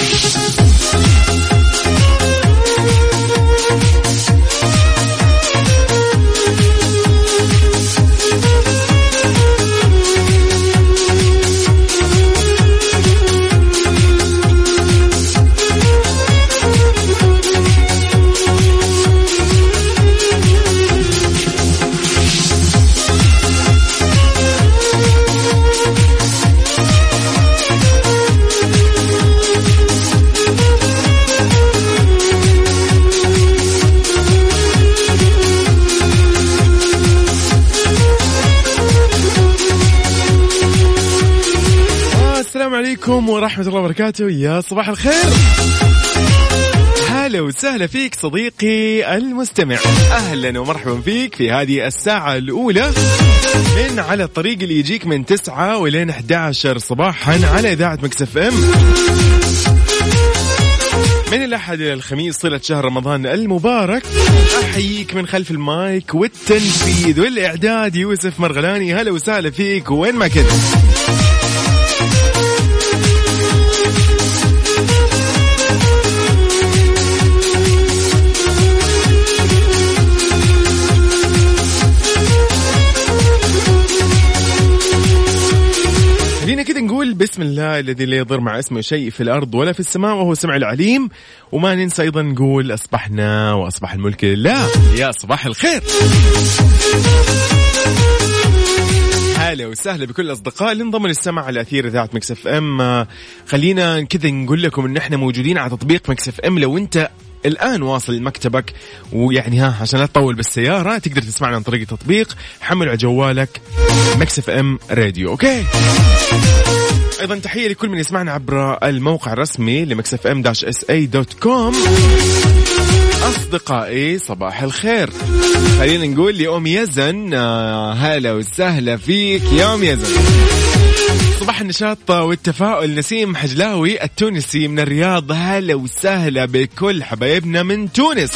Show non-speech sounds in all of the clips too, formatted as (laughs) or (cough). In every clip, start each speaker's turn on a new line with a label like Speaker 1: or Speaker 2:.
Speaker 1: Thank you. ورحمة الله وبركاته. يا صباح الخير. هلا وسهلا فيك صديقي المستمع. أهلا ومرحبا فيك في هذه الساعة الأولى من على الطريق اللي يجيك من 9 ولين 11 صباحا على إذاعة مكسف إم. من الأحد إلى الخميس صلة شهر رمضان المبارك. أحييك من خلف المايك والتنفيذ والإعداد. يوسف مرغلاني هلا وسهلا فيك. وين ما كنت؟ نقول بسم الله الذي لا يضر مع اسمه شيء في الأرض ولا في السماء وهو السمع العليم. وما ننسى أيضا نقول أصبحنا وأصبح الملك لله. يا صباح الخير. هلا وسهلا بكل الاصدقاء اللي انضموا للسمع على أثير إذاعة Mix FM. خلينا كذا نقول لكم إن إحنا موجودين على تطبيق Mix FM. لو أنت الآن واصل مكتبك ويعني ها عشان لا تطول بالسيارة تقدر تسمعنا عن طريق التطبيق حمل على جوالك Mix FM Radio okay؟ أيضا تحية لكل من يسمعنا عبر الموقع الرسمي ل Mix FM dash SA dot com. أصدقائي صباح الخير. خلينا نقول لأم يزن آه، هلا وسهلا فيك. يا أم يزن. صباح النشاط والتفاؤل. نسيم حجلاوي التونسي من الرياض. هلا وسهلا بكل حبايبنا من تونس.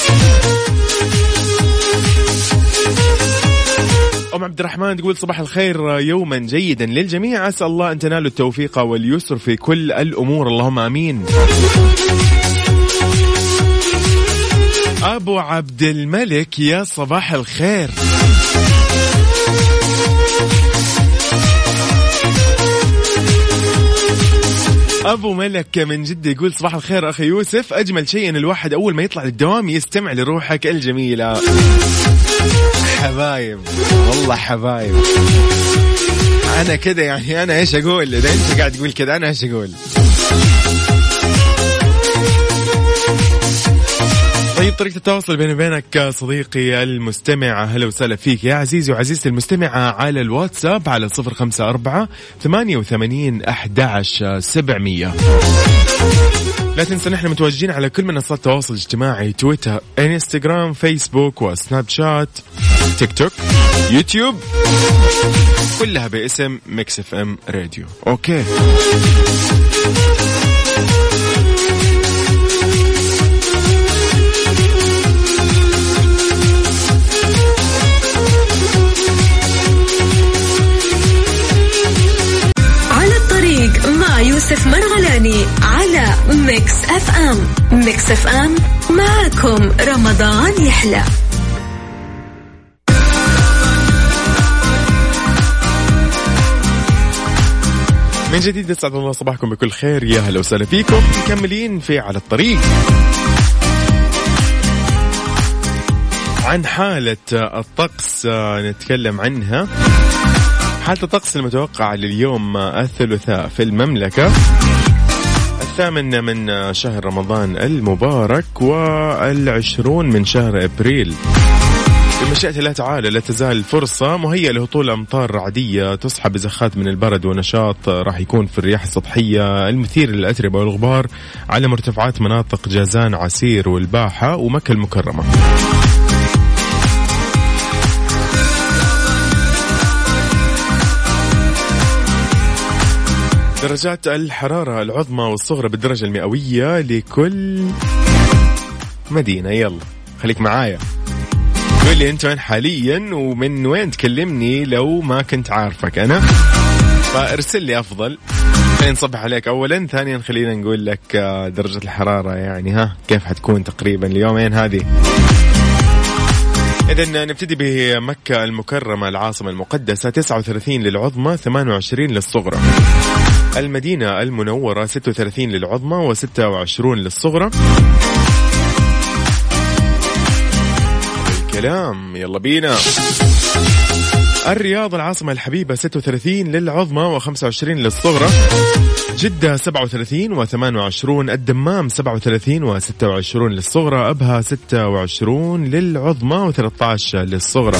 Speaker 1: أم عبد الرحمن تقول صباح الخير يوما جيدا للجميع. أسأل الله أن تنالوا التوفيق واليسر في كل الأمور. اللهم آمين. أبو عبد الملك يا صباح الخير. أبو ملك من جدة يقول صباح الخير أخي يوسف. أجمل شيء إن الواحد أول ما يطلع للدوام يستمع لروحك الجميلة. حبايب. والله حبايب. أنا كذا يعني أنا إيش أقول؟ إذا أنت قاعد تقول كذا أنا إيش أقول؟ طيب طريقة التواصل بيني وبينك صديقي المستمع هلا وسهلا فيك يا عزيزي وعزيزتي المستمعة على الواتساب على صفر خمسة أربعة ثمانية وثمانين أحد سبعمية. لا تنسى نحن متواجدين على كل منصات التواصل الاجتماعي تويتر إنستغرام فيسبوك وسناب شات تيك توك يوتيوب كلها باسم Mix
Speaker 2: FM Radio. Okay. يوسف مرغلاني على Mix FM. Mix FM معكم رمضان يحلى.
Speaker 1: من جديد يسعد الله صباحكم بكل خير. يا هلا وسهلا فيكم. مكملين في على الطريق. عن حالة الطقس نتكلم عنها. حالة الطقس المتوقعة لليوم الثلاثاء في المملكة؟ الثامن من شهر رمضان المبارك والعشرون من شهر أبريل. بمشيئة الله تعالى لا تزال الفرصة مهيئة لهطول أمطار رعدية تصحب بزخات من البرد ونشاط راح يكون في الرياح السطحية. المثير للأتربة والغبار على مرتفعات مناطق جازان عسير والباحة ومكة المكرمة. درجات الحرارة العظمى والصغرى بالدرجة المئوية لكل مدينة. يلا خليك معايا. قول لي أنت وين حاليا ومن وين تكلمني لو ما كنت عارفك أنا. فأرسل لي أفضل. خلينا نصبح عليك اولا. ثانيا خلينا نقول لك آه، درجة الحرارة يعني ها كيف حتكون تقريبا اليومين هذه؟ إذا نبتدي بمكة المكرمة العاصمة المقدسة. 39 للعظمى 28 للصغرى. المدينة المنورة 36 للعظمى و26 للصغرى. الكلام يلا بينا. الرياض العاصمة الحبيبة 36 للعظمى و25 للصغرى جدة 37 و28 الدمام 37 و26 للصغرى أبها 26 للعظمى و13 للصغرى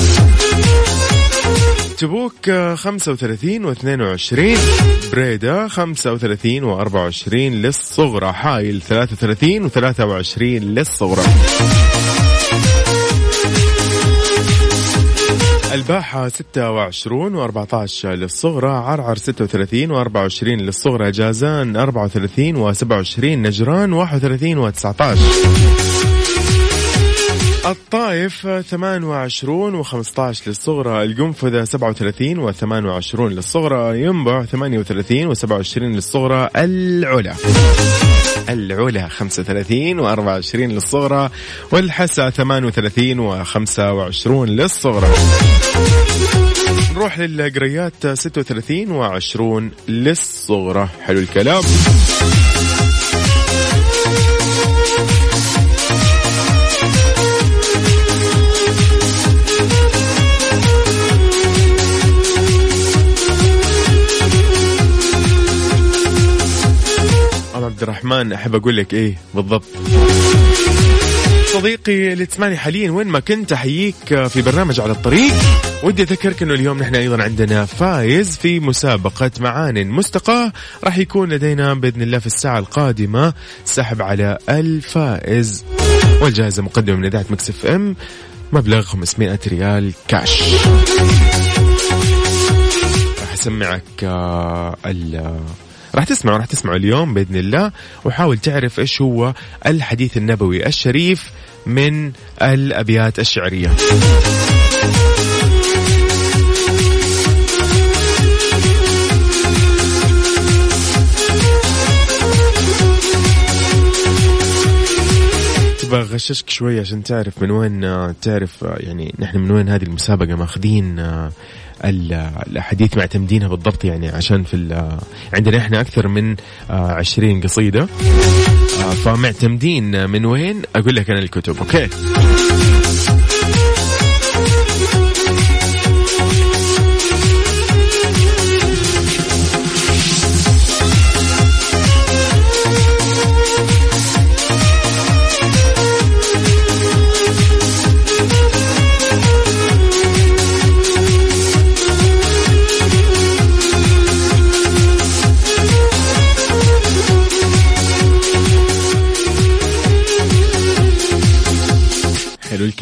Speaker 1: تبوك 35 و22 بريدة 35 و24 للصغرى. حايل 33 و23 للصغرى. الباحة 26 و14 للصغرى. عرعر 36 و24 للصغرى. جازان 34 و27 نجران 31 و19 الطائف 28 و15 للصغرى القنفذة 37 و28 للصغرى ينبع 38 و27 للصغرى العلا. العلا 35 و24 للصغرى والحسا 38 و25 للصغرى. نروح للقريات 36 و20 للصغرى. حلو الكلام. عبد الرحمن أحب أقول لك إيه بالضبط. صديقي اللي تسمعني حاليا وين ما كنت أحييك في برنامج على الطريق. ودي أذكرك إنه اليوم نحن أيضا عندنا فايز في مسابقة معان مستقاة. راح يكون لدينا بإذن الله في الساعة القادمة سحب على الفائز والجائزة مقدمة من إذاعة Mix FM مبلغ 500 ريال كاش. راح أسمعك آه، راح تسمعوا راح تسمعوا اليوم بإذن الله وحاول تعرف إيش هو الحديث النبوي الشريف من الأبيات الشعرية. تبغى أغششك شوي عشان تعرف من وين آه، تعرف آه، يعني نحن من وين هذه المسابقة ماخذين آه، ال- الأحاديث معتمدينها بالضبط يعني عشان في عندنا إحنا أكثر من آه، 20 قصيدة. آه، فمعتمدين من وين؟ أقول لك أنا الكتب أوكي؟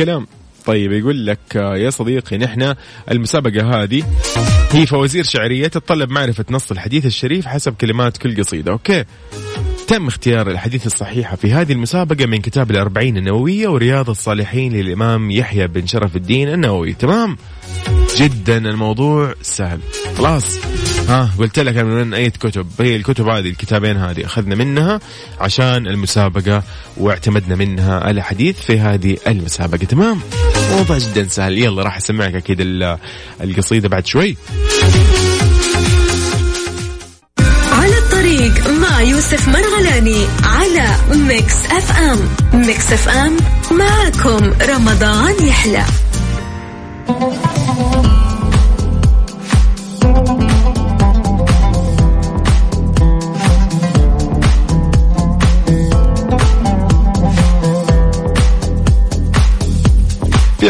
Speaker 1: الكلام. طيب يقول لك يا صديقي نحن المسابقة هذه هي فوازير شعرية تتطلب معرفة نص الحديث الشريف حسب كلمات كل قصيدة. أوكي. تم اختيار الحديث الصحيحة في هذه المسابقة من كتاب الأربعين النووية ورياض الصالحين للإمام يحيى بن شرف الدين النووي. تمام. جدا الموضوع سهل. خلاص. ها قلت لك أنا من أي كتب. هي الكتب هذه الكتابين هذه أخذنا منها عشان المسابقة واعتمدنا منها الأحاديث في هذه المسابقة. تمام؟ موضوع جدا سهل. يلا راح أسمعك أكيد ال- القصيدة بعد شوي.
Speaker 2: على الطريق مع يوسف مرغلاني على Mix FM. Mix FM معكم رمضان يحلى.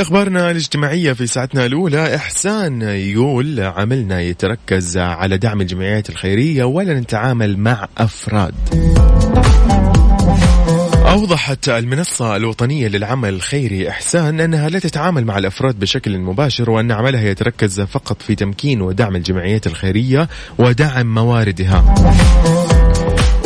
Speaker 1: في أخبارنا الاجتماعية في ساعتنا الأولى. إحسان يقول عملنا يتركز على دعم الجمعيات الخيرية ولا نتعامل مع أفراد. أوضحت المنصة الوطنية للعمل الخيري إحسان أنها لا تتعامل مع الأفراد بشكل مباشر وأن عملها يتركز فقط في تمكين ودعم الجمعيات الخيرية ودعم مواردها.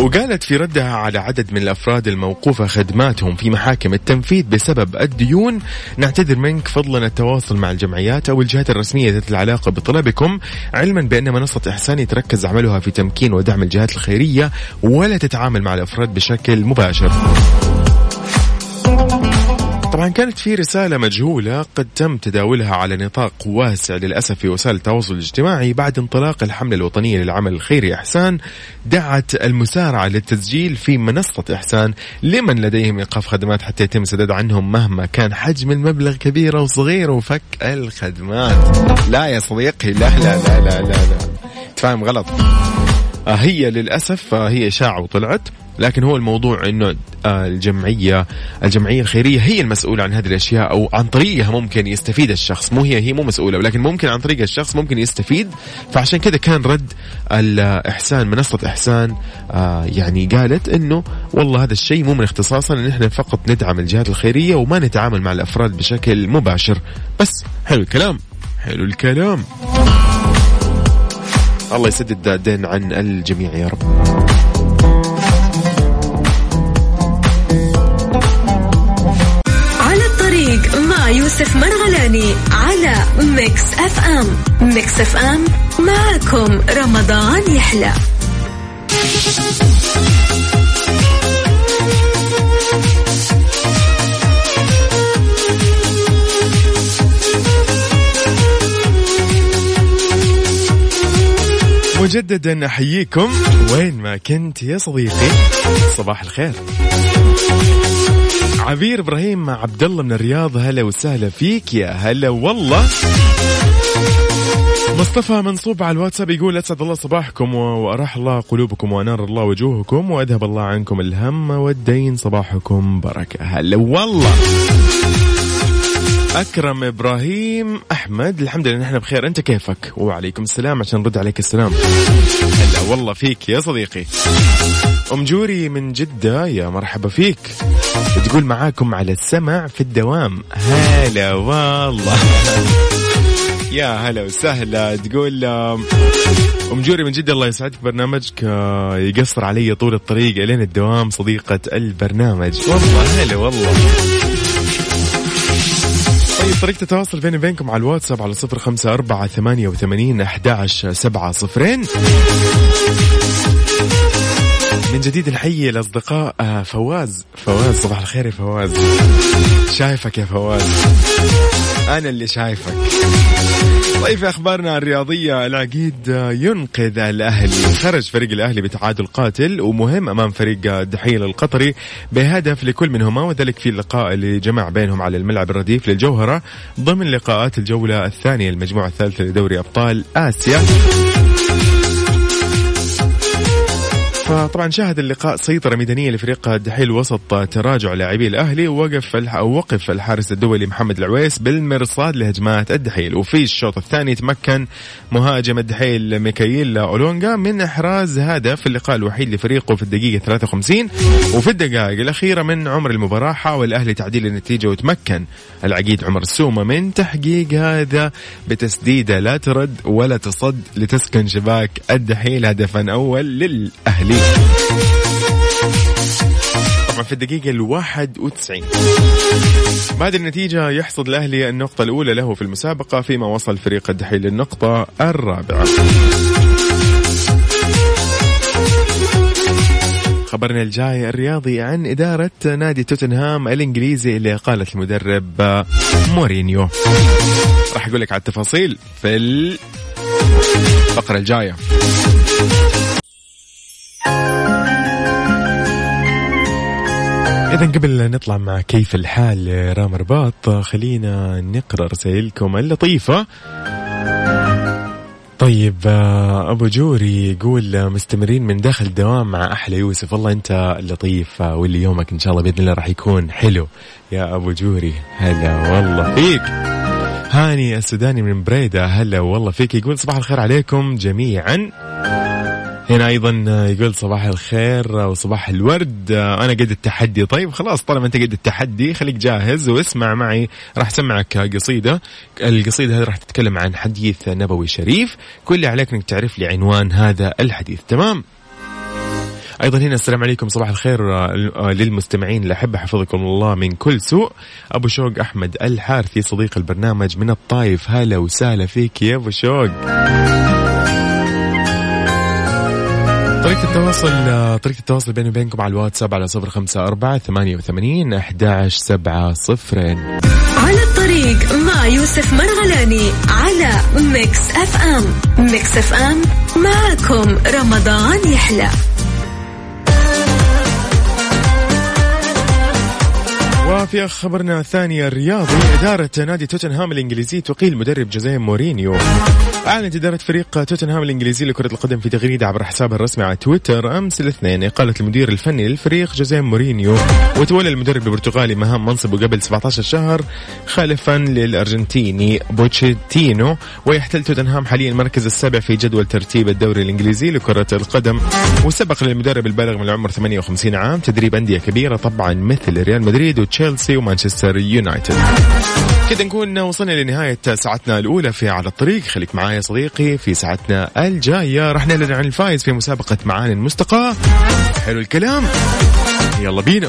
Speaker 1: وقالت في ردها على عدد من الأفراد الموقوفة خدماتهم في محاكم التنفيذ بسبب الديون نعتذر منك فضلا التواصل مع الجمعيات أو الجهات الرسمية ذات العلاقة بطلبكم علما بأن منصة إحسان يتركز عملها في تمكين ودعم الجهات الخيرية ولا تتعامل مع الأفراد بشكل مباشر. طبعا كانت في رسالة مجهولة قد تم تداولها على نطاق واسع للأسف في وسائل التواصل الاجتماعي بعد انطلاق الحملة الوطنية للعمل الخيري إحسان دعت المسارعة للتسجيل في منصة إحسان لمن لديهم إيقاف خدمات حتى يتم السداد عنهم مهما كان حجم المبلغ كبير أو صغير وفك الخدمات. لا يا صديقي لا لا لا لا لا, لا. تفهم غلط. آه، هي للأسف آه، هي إشاعة وطلعت. لكن هو الموضوع إنه آه، الجمعية الجمعية الخيرية هي المسؤولة عن هذه الأشياء أو عن طريقها ممكن يستفيد الشخص. مو هي هي مو مسؤولة ولكن ممكن عن طريق الشخص ممكن يستفيد. فعشان كذا كان رد الإحسان منصة إحسان آه، يعني قالت إنه والله هذا الشيء مو من اختصاصنا ان إحنا فقط ندعم الجهات الخيرية وما نتعامل مع الأفراد بشكل مباشر. بس حلو الكلام حلو الكلام. الله يسدد الدين عن الجميع يا رب.
Speaker 2: يوسف مرغلاني على Mix FM. Mix FM معكم رمضان يحلى.
Speaker 1: مجددا أحييكم. وين ما كنت يا صديقي. صباح الخير. عبير إبراهيم عبد الله من الرياض هلا وسهلا فيك يا هلا والله. مصطفى منصوب على الواتساب يقول أسعد الله صباحكم وأراح الله قلوبكم وأنار الله وجوهكم وأذهب الله عنكم الهم والدين. صباحكم بركة. هلا والله. أكرم إبراهيم أحمد الحمد لله نحن بخير. أنت كيفك؟ وعليكم السلام عشان نرد عليك السلام. والله فيك يا صديقي. أم جوري من جدة يا مرحبا فيك. تقول معاكم على السمع في الدوام. هلا والله. يا هلا وسهلا. تقول أم جوري من جدة الله يسعدك برنامجك. يقصر علي طول الطريق إلين الدوام صديقة البرنامج. والله هلا والله. طريقة التواصل بيني وبينكم على الواتساب على صفر خمسة أربعة ثمانية وثمانين أحد سبعة صفرين. من جديد نحيي الأصدقاء آه، فواز. فواز صباح الخير يا فواز. شايفك يا فواز. أنا اللي شايفك. طيب في أخبارنا الرياضية العقيد ينقذ الأهلي. خرج فريق الأهلي بتعادل قاتل ومهم أمام فريق الدحيل القطري بهدف لكل منهما وذلك في اللقاء اللي جمع بينهم على الملعب الرديف للجوهرة ضمن لقاءات الجولة الثانية المجموعه الثالثه لدوري أبطال آسيا. فطبعا شاهد اللقاء سيطرة ميدانية لفريق الدحيل وسط تراجع لاعبي الأهلي ووقف وقف الحارس الدولي محمد العويس بالمرصاد لهجمات الدحيل. وفي الشوط الثاني تمكن مهاجم الدحيل ميكايل أولونغا من إحراز هدف اللقاء الوحيد لفريقه في الدقيقة 53 وفي الدقائق الأخيرة من عمر المباراة حاول الأهلي تعديل النتيجة وتمكن العقيد عمر السومة من تحقيق هذا بتسديدة لا ترد ولا تصد لتسكن شباك الدحيل هدفا أول للأهلي. طبعا في الدقيقة الواحد وتسعين. بعد النتيجة يحصد الأهلي النقطة الأولى له في المسابقة فيما وصل فريق الدحيل للنقطة الرابعة. خبرنا الجاي الرياضي عن إدارة نادي توتنهام الإنجليزي اللي قالت المدرب مورينيو. راح أقول لك على التفاصيل في الفقرة الجاية. إذا قبل نطلع مع كيف الحال رام رباط خلينا نقرأ رسائلكم اللطيفة. طيب آه، أبو جوري يقول آه، مستمرين من داخل الدوام مع أحلى يوسف. والله أنت لطيف آه، واللي يومك إن شاء الله بإذن الله راح يكون حلو. يا أبو جوري هلا والله فيك. هاني السوداني من بريدة هلا والله فيك. يقول صباح الخير عليكم جميعا. هنا أيضا يقول صباح الخير وصباح الورد. أنا قد التحدي. طيب خلاص طالما أنت قد التحدي خليك جاهز واسمع معي. راح أسمعك قصيدة. القصيدة هذه راح تتكلم عن حديث نبوي شريف. كل اللي عليك إنك تعرف لي عنوان هذا الحديث. تمام؟ أيضا هنا السلام عليكم. صباح الخير آه، للمستمعين. الاحبه حفظكم الله من كل سوء. أبو شوق أحمد الحارثي صديق البرنامج من الطايف. هلا وسهلا فيك يا أبو شوق. التواصل طريقة التواصل بيني وبينكم على الواتساب على صفر خمسة أربعة ثمانية وثمانين أحد سبعة صفرين.
Speaker 2: على الطريق مع يوسف مرغلاني على Mix FM Mix FM معكم رمضان يحلى.
Speaker 1: وفي خبرنا الثاني الرياضي إدارة نادي توتنهام الإنجليزي تقيل مدرب جوزيه مورينيو. أعلنت إدارة فريق توتنهام الإنجليزي لكرة القدم في تغريدة عبر حسابها الرسمي على تويتر أمس الاثنين. قالت المدير الفني للفريق جوزيه مورينيو وتولى المدرب البرتغالي مهام منصبه قبل 17 شهر خالفا للأرجنتيني بوتشيتينو ويحتل توتنهام حاليا المركز السابع في جدول ترتيب الدوري الإنجليزي لكرة القدم وسبق للمدرب البالغ من العمر 58 عام تدريب أندية كبيرة طبعا مثل ريال مدريد وتشيلسي ومانشستر يونايتد. كذا نكون وصلنا لنهاية ساعتنا الأولى في على الطريق. خليك معايا صديقي في ساعتنا الجاية. راح نعلن عن الفائز في مسابقة معاني المستقى حلو الكلام. يلا بينا.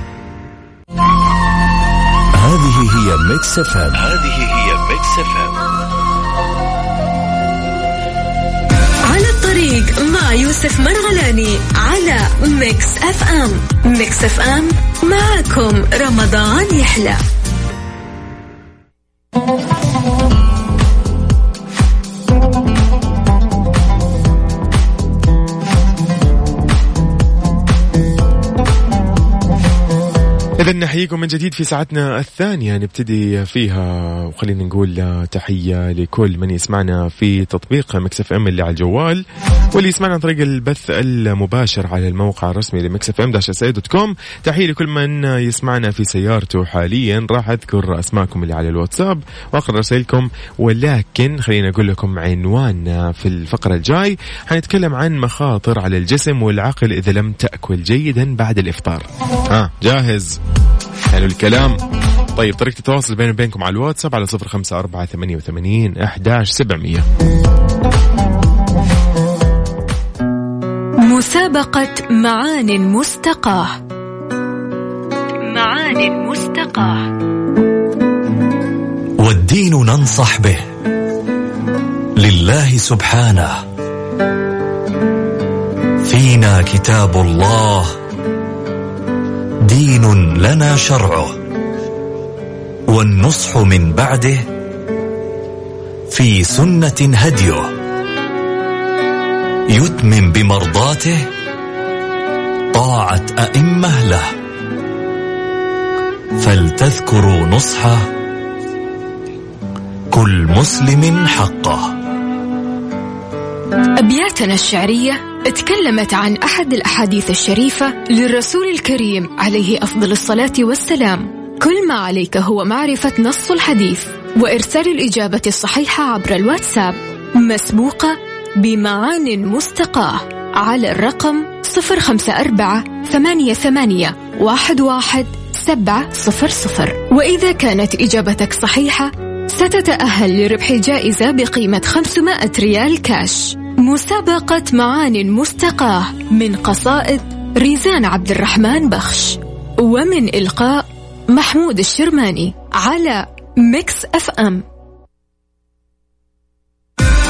Speaker 3: هي Mix FM هذه هي Mix FM
Speaker 2: على الطريق مع يوسف مرغلاني على Mix FM Mix FM معكم رمضان يحلى.
Speaker 1: إذا نحييكم من جديد في ساعتنا الثانية نبتدي فيها. وخلينا نقول تحية لكل من يسمعنا في تطبيق Mix FM اللي على الجوال واللي يسمعنا عن طريق البث المباشر على الموقع الرسمي ل Mix FM dot com. تحية لكل من يسمعنا في سيارته حاليا. راح أذكر أسماءكم اللي على الواتساب وأقرأ رسائلكم ولكن خلينا أقول لكم عنواننا في الفقرة الجاي. حنتكلم عن مخاطر على الجسم والعقل إذا لم تأكل جيدا بعد الإفطار. ها جاهز؟ حلو الكلام. طيب طريقة التواصل بيني وبينكم على الواتساب على صفر خمسة أربعة ثمانية وثمانين أحداش سبعمية.
Speaker 2: مسابقة معان مستقاة. معان مستقاة.
Speaker 4: والدين ننصح به. لله سبحانه. فينا كتاب الله. دين لنا شرعه والنصح من بعده في سنة هديه يتمم بمرضاته طاعة أئمة له. فلتذكروا نصحه كل مسلم حقه.
Speaker 5: أبياتنا الشعرية تكلمت عن أحد الأحاديث الشريفة للرسول الكريم عليه أفضل الصلاة والسلام. كل ما عليك هو معرفة نص الحديث وإرسال الإجابة الصحيحة عبر الواتساب. مسبوقة بمعان مستقاة على الرقم 054 ثمانية ثمانية واحد واحد سبعة صفر صفر. وإذا كانت إجابتك صحيحة ستتأهل لربح جائزة بقيمة 500 ريال كاش. مسابقة معان مستقاة من قصائد ريزان عبد الرحمن بخش ومن إلقاء محمود الشرماني على ميكس أف أم.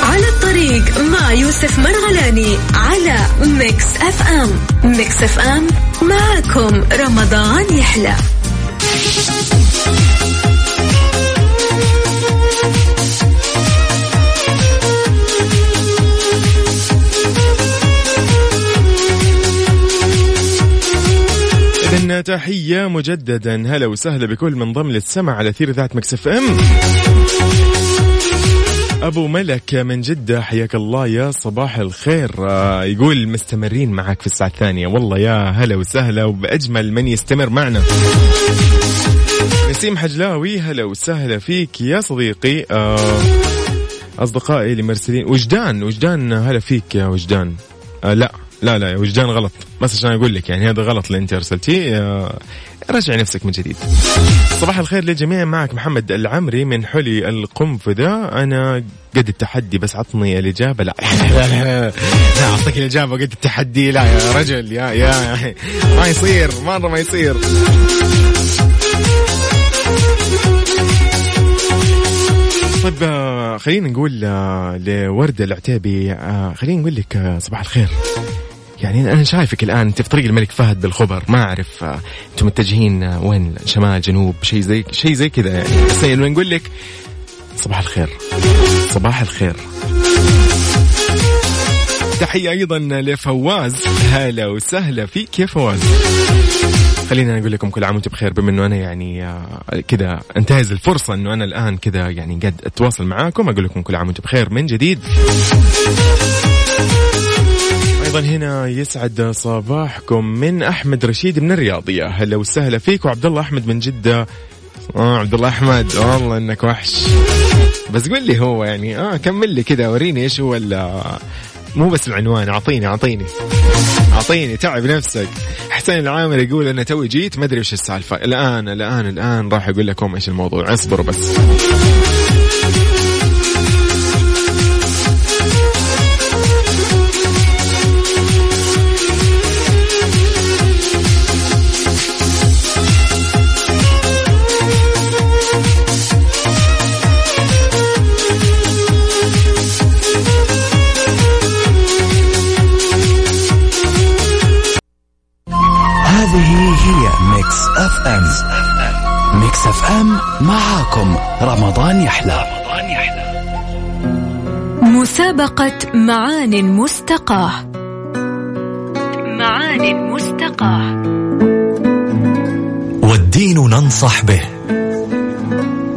Speaker 2: على الطريق مع يوسف مرغلاني على Mix FM. Mix FM معكم رمضان يحلى.
Speaker 1: تحية مجددا. هلا وسهلا بكل من ضم للسمع على ثير ذات مكسف إم. أبو ملك من جدة حياك الله يا صباح الخير. آه، يقول مستمرين معك في الساعة الثانية. والله يا هلا وسهلا وبأجمل من يستمر معنا. نسيم حجلاوي هلا وسهلا فيك يا صديقي. آه، أصدقائي اللي مرسلين وجدان وجدان هلا فيك يا وجدان. آه لا. لا لا وجدان غلط؟ بس عشان أقول لك يعني هذا غلط اللي انت أرسلتيه. آه، راجع نفسك من جديد. صباح الخير للجميع معك محمد العمري من حلي القنفذة. أنا قد التحدي بس عطني الإجابة. لا. لا (laughs) لا لا أعطيك الإجابة قد التحدي. لا يا رجل يا يا ما يصير مرة ما يصير. طيب آه، خلينا نقول آه، لوردة العتيبي. خلينا نقول لك صباح الخير. يعني أنا شايفك الآن انت في طريق الملك فهد بالخبر. ما أعرف آه، أنتم متجهين آه، وين؟ شمال جنوب شيء زي شيء زي كذا يعني. بس يعني نقول لك صباح الخير. صباح الخير. تحية أيضا لفواز. هلا وسهلا فيك يا فواز. خلينا نقول لكم كل عام وأنتم بخير. بما إنه أنا يعني آه، كذا انتهز الفرصة إنه أنا الآن كذا يعني قد أتواصل معاكم أقول لكم كل عام وأنتم بخير من جديد. أيضا هنا يسعد صباحكم من أحمد رشيد من الرياضية. هلا وسهلا فيك. وعبد الله أحمد من جدة. آه عبد الله أحمد. والله إنك وحش. بس قول لي هو يعني آه كمل لي كذا وريني إيش هو مو بس العنوان أعطيني أعطيني. أعطيني تعب نفسك. حسين العامر يقول أنا توي جيت ما أدري وش السالفة. الآن الآن الآن راح أقول لكم إيش الموضوع. أصبروا بس.
Speaker 4: معاكم رمضان يحلى.
Speaker 5: مسابقة معان مستقاة. معان مستقاة.
Speaker 4: والدين ننصح به.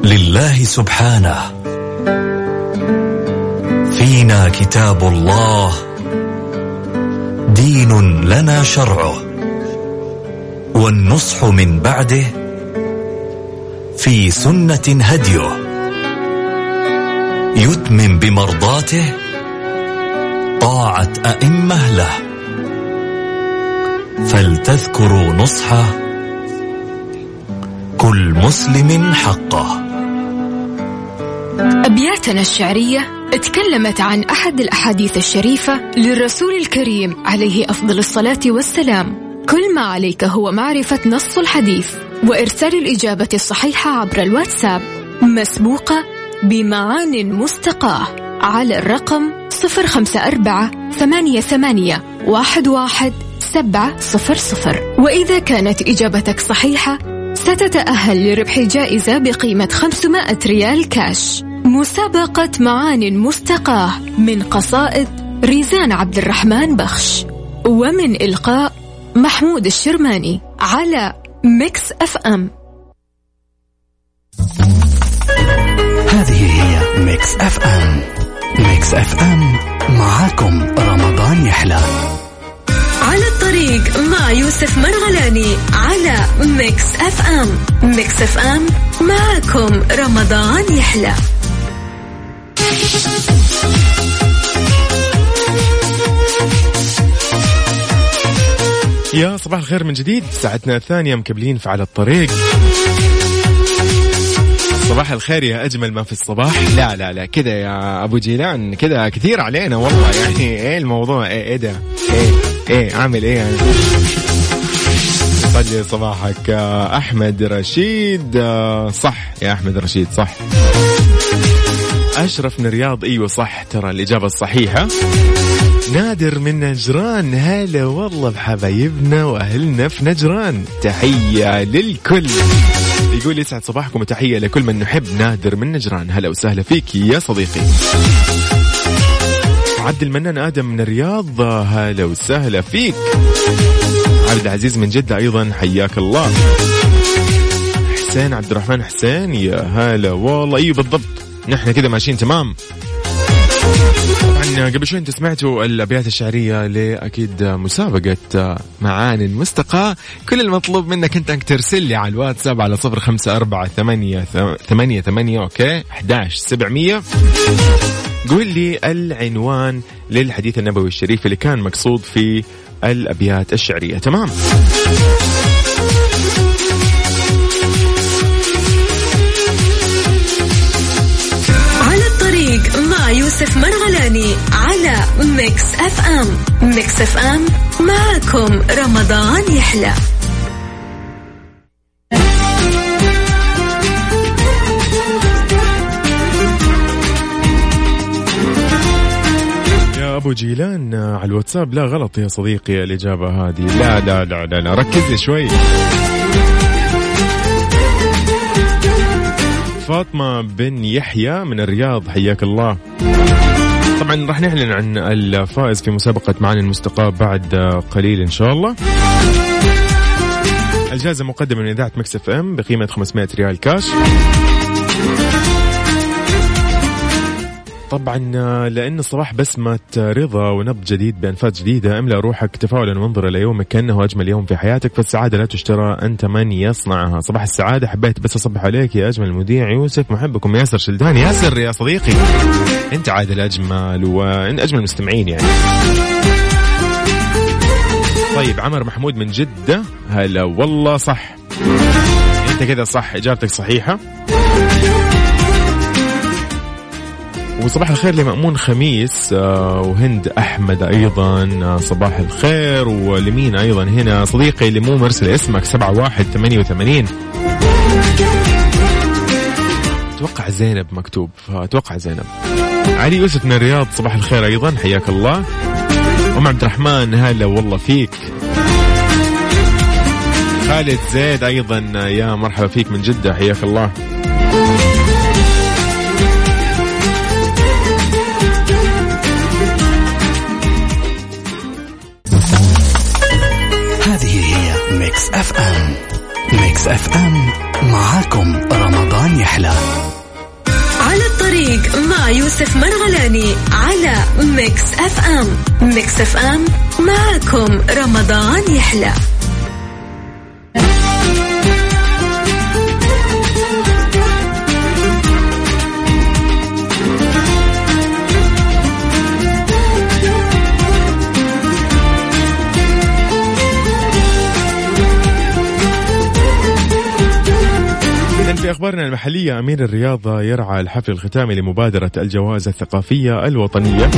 Speaker 4: لله سبحانه. فينا كتاب الله. دين لنا شرعه. والنصح من بعده في سنة هديه. يتمم بمرضاته طاعه أئمة له. فلتذكروا نصحه كل مسلم حقه.
Speaker 5: أبياتنا الشعرية تكلمت عن أحد الأحاديث الشريفة للرسول الكريم عليه أفضل الصلاة والسلام. كل ما عليك هو معرفة نص الحديث وإرسال الإجابة الصحيحة عبر الواتساب. مسبوقة بمعان مستقاة على الرقم 054 ثمانية ثمانية واحد واحد سبعة صفر صفر. وإذا كانت إجابتك صحيحة ستتأهل لربح جائزة بقيمة 500 ريال كاش. مسابقة معان مستقاة من قصائد ريزان عبد الرحمن بخش. ومن إلقاء محمود الشرماني على Mix FM.
Speaker 4: هذه هي Mix FM. Mix FM معاكم رمضان يحلى.
Speaker 2: على الطريق مع يوسف مرغلاني على Mix FM. Mix FM معكم رمضان يحلى.
Speaker 1: يا صباح الخير من جديد. ساعتنا الثانية مكملين في على الطريق. صباح الخير يا أجمل ما في الصباح. لا لا لا كذا يا أبو جيلان. كذا كثير علينا والله. (laughs) يعني إيه الموضوع؟ إيه إيه ده؟ إيه إيه عامل إيه يعني؟ يسعد لي صباحك آه، أحمد رشيد. آه، صح يا أحمد رشيد صح. أشرف من الرياض إيوه صح. ترى الإجابة الصحيحة. نادر من نجران. هلا والله بحبايبنا وأهلنا في نجران. تحية للكل. يقول يسعد صباحكم وتحية لكل من نحب نادر من نجران. هلا وسهلا فيك يا صديقي. عبد المنان آدم من الرياض. هلا وسهلا فيك. عبد العزيز من جدة أيضا. حياك الله. حسين عبد الرحمن حسين. يا هلا والله. أيوه بالضبط. نحن كذا ماشيين تمام. قبل شوي أنتم سمعتوا الأبيات الشعرية لأكيد مسابقة معاني المستقى. كل المطلوب منك انت انك ترسل لي على الواتساب على صفر خمسة أربعة ثمانية ثمانية ثمانية أوكي؟ 11 700 قول لي العنوان للحديث النبوي الشريف اللي كان مقصود في الأبيات الشعرية. تمام.
Speaker 2: يوسف مرغلاني على Mix FM. Mix FM معكم رمضان يحلى.
Speaker 1: أبو جيلان على الواتساب. لا غلط يا صديقي الإجابة هذه. لا لا لا لا, لا. ركز شوي. فاطمة بن يحيى من الرياض حياك الله. طبعا راح نعلن عن الفائز في مسابقة معاني المستقى بعد قليل إن شاء الله. الجائزة مقدمة من إذاعة Mix FM بقيمة 500 ريال كاش. طبعا لأن الصباح بسمة رضا ونبض جديد بأنفاس جديدة. املأ روحك تفاؤلا وانظر إلى يومك كأنه أجمل يوم في حياتك. فالسعادة لا تشترى أنت من يصنعها. صباح السعادة حبيت بس أصبح عليك يا أجمل مذيع يوسف. محبكم ياسر شلدان. ياسر يا صديقي أنت عاد الأجمل وأنت أجمل مستمعين يعني. طيب عمر محمود من جدة. هلا والله صح. أنت كذا صح إجابتك صحيحة. وصباح الخير لمأمون خميس آه، وهند أحمد أيضا آه، صباح الخير ولمين أيضا هنا. صديقي اللي مو مرسل اسمك سبعة واحد ثمانية وثمانين أتوقع زينب مكتوب فأتوقع زينب. علي يوسف من الرياض صباح الخير أيضا حياك الله. أم عبد الرحمن هلا والله فيك. خالد زيد أيضا يا مرحبا فيك من جدة حياك الله.
Speaker 4: Mix FM معاكم رمضان يحلى.
Speaker 2: على الطريق مع يوسف مرغلاني على Mix FM Mix FM معكم رمضان يحلى.
Speaker 1: أخبارنا المحلية أمير الرياضة يرعى الحفل الختامي لمبادرة الجوائز الثقافية الوطنية.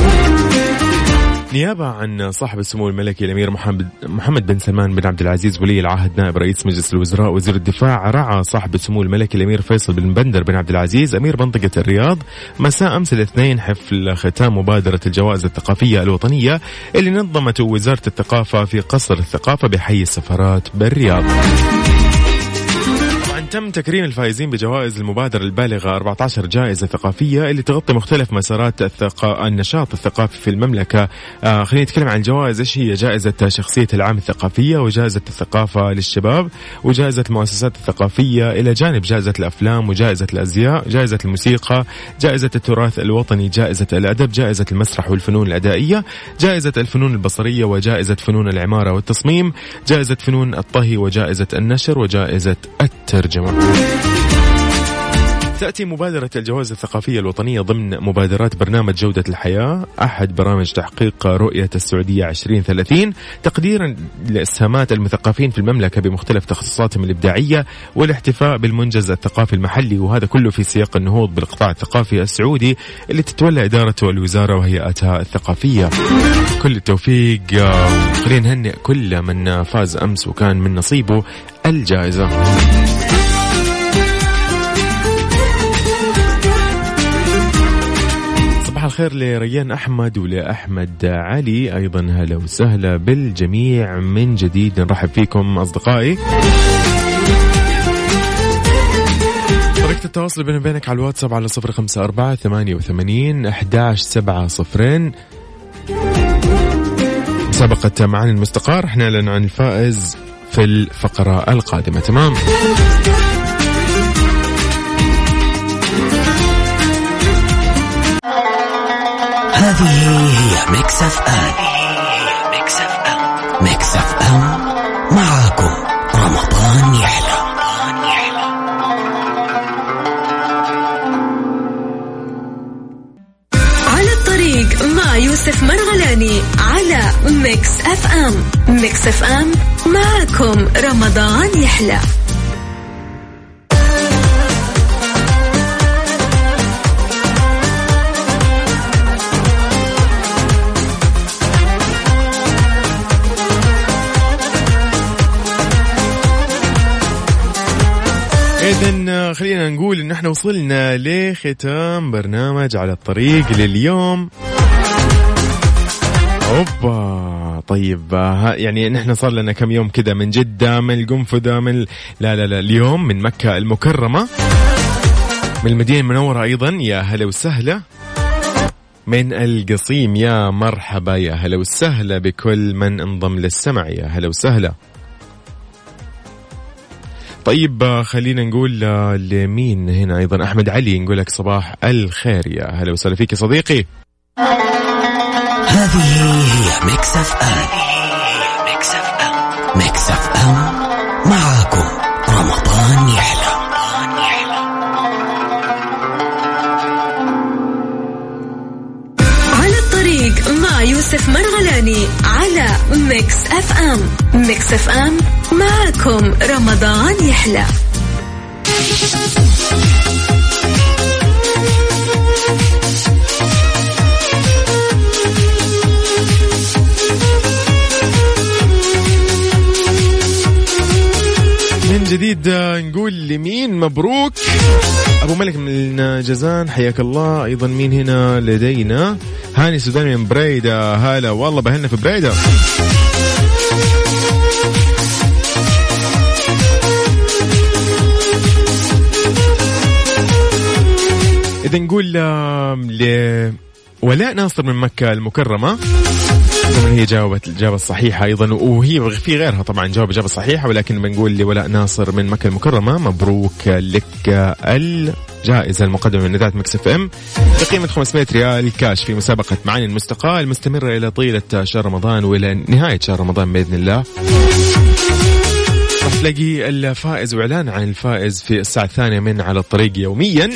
Speaker 1: نيابة عن صاحب السمو الملكي الأمير محمد محمد بن سلمان بن عبد العزيز ولي العهد نائب رئيس مجلس الوزراء وزير الدفاع رعى صاحب السمو الملكي الأمير فيصل بن بندر بن عبد العزيز أمير منطقة الرياض مساء أمس الاثنين حفل ختام مبادرة الجوائز الثقافية الوطنية اللي نظمته وزارة الثقافة في قصر الثقافة بحي السفارات بالرياض. تم تكريم الفائزين بجوائز المبادرة البالغة 14 جائزة ثقافية اللي تغطي مختلف مسارات الثقا... النشاط الثقافي في المملكة. آه خلينا نتكلم عن الجوائز إيش هي جائزة شخصية العام الثقافية وجائزة الثقافة للشباب وجائزة المؤسسات الثقافية إلى جانب جائزة الأفلام وجائزة الأزياء جائزة الموسيقى جائزة التراث الوطني جائزة الأدب جائزة المسرح والفنون الأدائية جائزة الفنون البصرية وجائزة فنون العمارة والتصميم جائزة فنون الطهي وجائزة النشر وجائزة الترجمة. تأتي مبادرة الجوائز الثقافية الوطنية ضمن مبادرات برنامج جودة الحياة. أحد برامج تحقيق رؤية السعودية 2030 تقديرا لإسهامات المثقفين في المملكة بمختلف تخصصاتهم الإبداعية والاحتفاء بالمنجز الثقافي المحلي. وهذا كله في سياق النهوض بالقطاع الثقافي السعودي اللي تتولى إدارته الوزارة وهيئاتها الثقافية. كل التوفيق. خلينا نهنئ كل من فاز أمس وكان من نصيبه الجائزة. الخير لريان أحمد ولأحمد علي. أيضا هلا وسهلا بالجميع. من جديد نرحب فيكم أصدقائي. طريقة التواصل بيني وبينك على الواتساب على صفر خمسة أربعة ثمانية وثمانين أحداش سبعة صفرين. مسابقة معاني المستقى إحنا نعلن عن الفائز في الفقرة القادمة. تمام؟
Speaker 4: Mix FM Mix FM Mix FM معاكم. رمضان يحلى.
Speaker 2: على الطريق مع يوسف مرغلاني على Mix FM Mix FM معكم رمضان يحلى.
Speaker 1: خلينا نقول إن إحنا وصلنا لختام برنامج على الطريق لليوم. أوبا. طيب يعني نحن صار لنا كم يوم كذا من جدة من القنفذة من لا لا لا اليوم من مكة المكرمة. من المدينة المنورة أيضا يا هلا وسهلا. من القصيم يا مرحبا يا هلا وسهلا بكل من انضم للسمع يا هلا وسهلا. طيب خلينا نقول آه، لمين هنا أيضا؟ أحمد علي نقول لك صباح الخير يا هلا وسهلا فيك يا صديقي.
Speaker 4: هذه هي Mix FM. Mix FM. Mix FM معاكم. رمضان يحلى.
Speaker 2: على الطريق مع يوسف مرغلاني على Mix FM. Mix FM معكم رمضان يحلى.
Speaker 1: من جديد نقول لمين مبروك؟ أبو ملك من جازان حياك الله. أيضا مين هنا لدينا؟ هاني سوداني من بريدة. هلا والله بهنا في بريدة. إذا نقول ل ولاء ناصر من مكة المكرمة. طبعا هي جاوبت الإجابة الصحيحة أيضا وهي في غيرها طبعا جاوب الإجابة الصحيحة ولكن بنقول لولاء ناصر من مكة المكرمة مبروك لك الجائزة المقدمة من إذاعة Mix FM. بقيمة 500 ريال كاش في مسابقة معاني المستقى المستمرة إلى طيلة شهر رمضان وإلى نهاية شهر رمضان بإذن الله. راح تلاقي الفائز وإعلان عن الفائز في الساعة الثانية من على الطريق يوميا.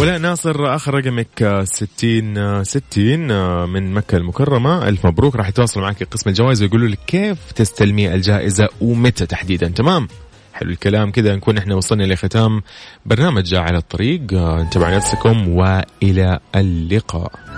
Speaker 1: ولاء ناصر آخر رقمك 60 60 من مكة المكرمة. ألف مبروك راح يتواصلوا معك قسم الجوائز ويقولوا لك كيف تستلمي الجائزة ومتى تحديدا. تمام؟ حلو الكلام كذا نكون إحنا وصلنا لختام برنامج على الطريق. انتبهوا نفسكم وإلى اللقاء.